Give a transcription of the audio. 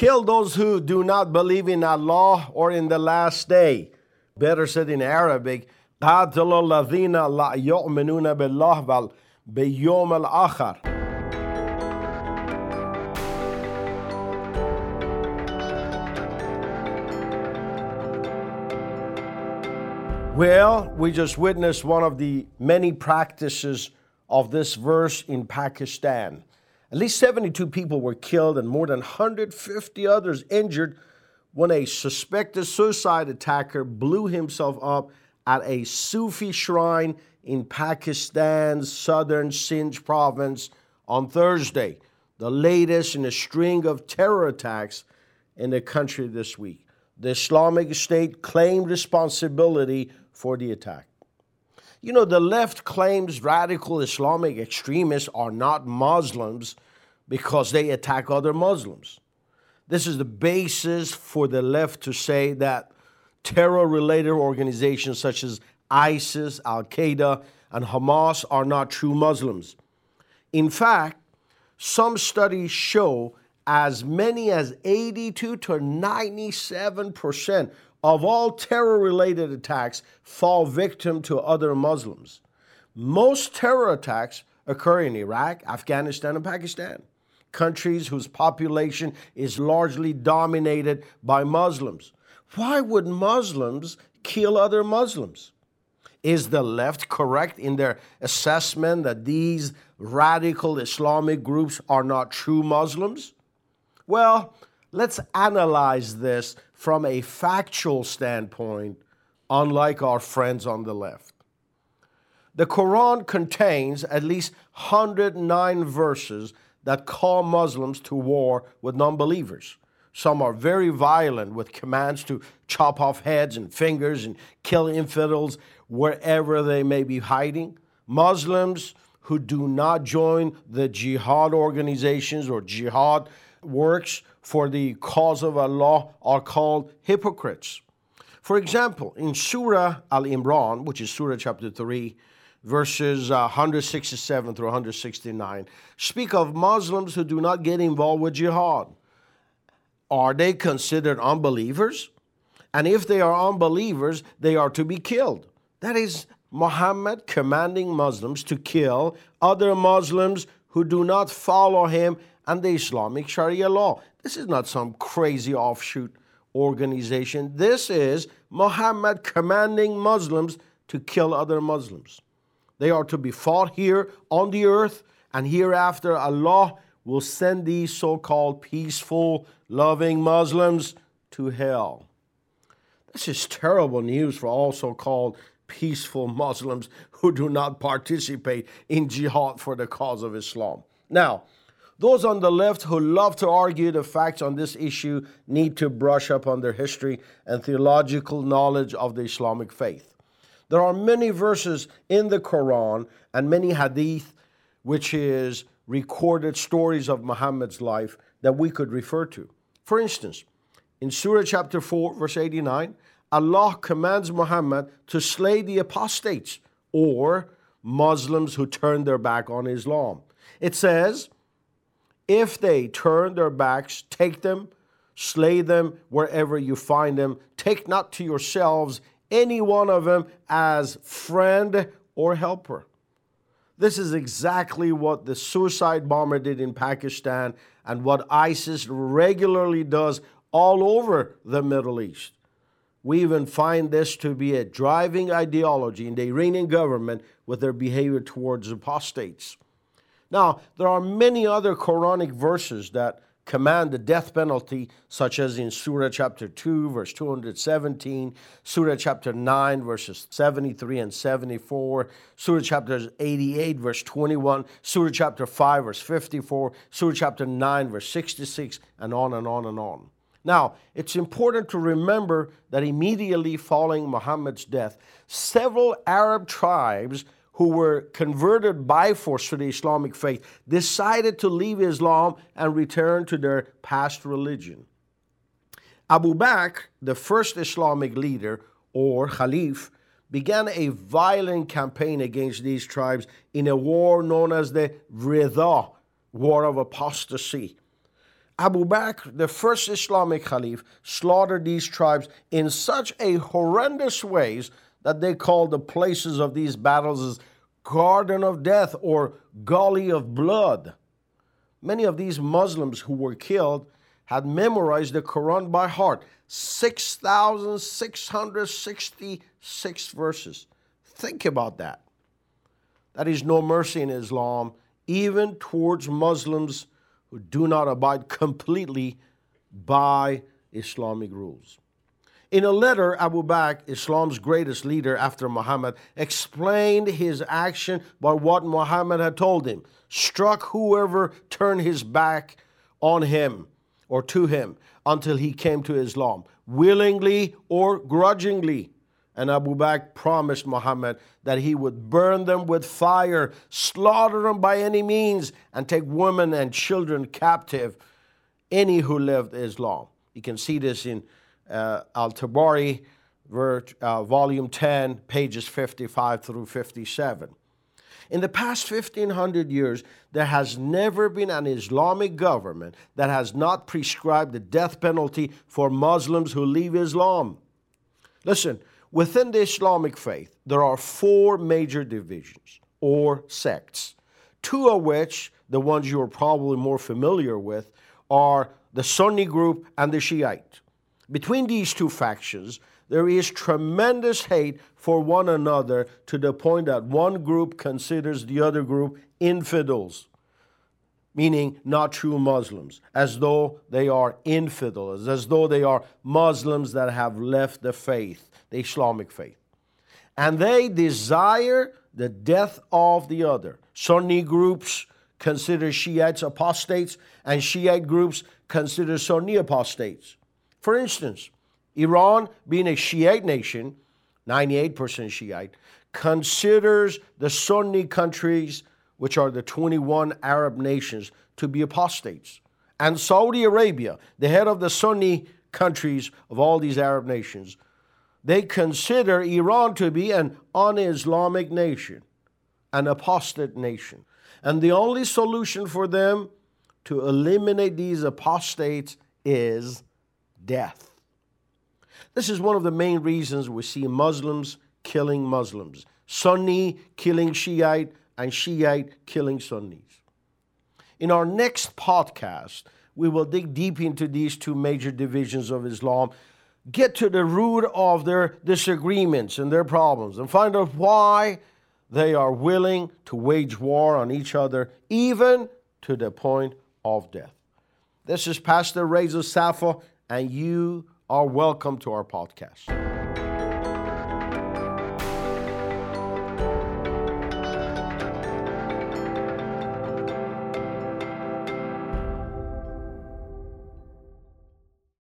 kill those who do not believe in Allah or in the last day. Better said in Arabic, قاتل الذين لا يؤمنون بالله باليوم الآخر. Well, we just witnessed one of the many practices of this verse in Pakistan. At least 72 people were killed and more than 150 others injured when a suspected suicide attacker blew himself up at a Sufi shrine in Pakistan's southern Sindh province on Thursday, the latest in a string of terror attacks in the country this week. The Islamic State claimed responsibility for the attack. You know, the left claims radical Islamic extremists are not Muslims because they attack other Muslims. This is the basis for the left to say that terror related organizations such as ISIS, Al Qaeda, and Hamas are not true Muslims. In fact, some studies show as many as 82 to 97 percent of all terror related attacks fall victim to other Muslims. Most terror attacks occur in Iraq, Afghanistan, and Pakistan, countries whose population is largely dominated by Muslims. Why would Muslims kill other Muslims? Is the left correct in their assessment that these radical Islamic groups are not true Muslims? Well, let's analyze this from a factual standpoint, unlike our friends on the left. The Quran contains at least 109 verses that call Muslims to war with non believers. Some are very violent with commands to chop off heads and fingers and kill infidels wherever they may be hiding. Muslims who do not join the jihad organizations or jihad works for the cause of Allah are called hypocrites. For example, in Surah Al Imran, which is Surah chapter 3, verses 167 uh, through 169, speak of Muslims who do not get involved with jihad. Are they considered unbelievers? And if they are unbelievers, they are to be killed. That is Muhammad commanding Muslims to kill other Muslims who do not follow him and the Islamic Sharia law. This is not some crazy offshoot organization. This is Muhammad commanding Muslims to kill other Muslims. They are to be fought here on the earth, and hereafter Allah will send these so called peaceful, loving Muslims to hell. This is terrible news for all so called peaceful Muslims who do not participate in jihad for the cause of Islam. Now, those on the left who love to argue the facts on this issue need to brush up on their history and theological knowledge of the Islamic faith. There are many verses in the Quran and many hadith, which is recorded stories of Muhammad's life that we could refer to. For instance, in Surah chapter 4, verse 89, Allah commands Muhammad to slay the apostates or Muslims who turn their back on Islam. It says, if they turn their backs, take them, slay them wherever you find them. Take not to yourselves any one of them as friend or helper. This is exactly what the suicide bomber did in Pakistan and what ISIS regularly does all over the Middle East. We even find this to be a driving ideology in the Iranian government with their behavior towards apostates. Now, there are many other Quranic verses that command the death penalty, such as in Surah chapter 2, verse 217, Surah chapter 9, verses 73 and 74, Surah chapter 88, verse 21, Surah chapter 5, verse 54, Surah chapter 9, verse 66, and on and on and on. Now, it's important to remember that immediately following Muhammad's death, several Arab tribes who were converted by force to the Islamic faith decided to leave Islam and return to their past religion. Abu Bakr, the first Islamic leader or Khalif, began a violent campaign against these tribes in a war known as the Ridha, War of Apostasy. Abu Bakr, the first Islamic Caliph, slaughtered these tribes in such a horrendous ways that they called the places of these battles as Garden of Death or Gully of Blood. Many of these Muslims who were killed had memorized the Quran by heart 6,666 verses. Think about that. That is no mercy in Islam, even towards Muslims who do not abide completely by Islamic rules. In a letter, Abu Bakr, Islam's greatest leader after Muhammad, explained his action by what Muhammad had told him struck whoever turned his back on him or to him until he came to Islam, willingly or grudgingly. And Abu Bakr promised Muhammad that he would burn them with fire, slaughter them by any means, and take women and children captive, any who left Islam. You can see this in uh, Al Tabari, uh, volume 10, pages 55 through 57. In the past 1500 years, there has never been an Islamic government that has not prescribed the death penalty for Muslims who leave Islam. Listen, within the Islamic faith, there are four major divisions or sects, two of which, the ones you are probably more familiar with, are the Sunni group and the Shiite. Between these two factions, there is tremendous hate for one another to the point that one group considers the other group infidels, meaning not true Muslims, as though they are infidels, as though they are Muslims that have left the faith, the Islamic faith. And they desire the death of the other. Sunni groups consider Shiites apostates, and Shiite groups consider Sunni apostates. For instance, Iran, being a Shiite nation, 98% Shiite, considers the Sunni countries, which are the 21 Arab nations, to be apostates. And Saudi Arabia, the head of the Sunni countries of all these Arab nations, they consider Iran to be an un Islamic nation, an apostate nation. And the only solution for them to eliminate these apostates is death. This is one of the main reasons we see Muslims killing Muslims, Sunni killing Shiite, and Shiite killing Sunnis. In our next podcast, we will dig deep into these two major divisions of Islam, get to the root of their disagreements and their problems, and find out why they are willing to wage war on each other, even to the point of death. This is Pastor Reza Safa and you are welcome to our podcast.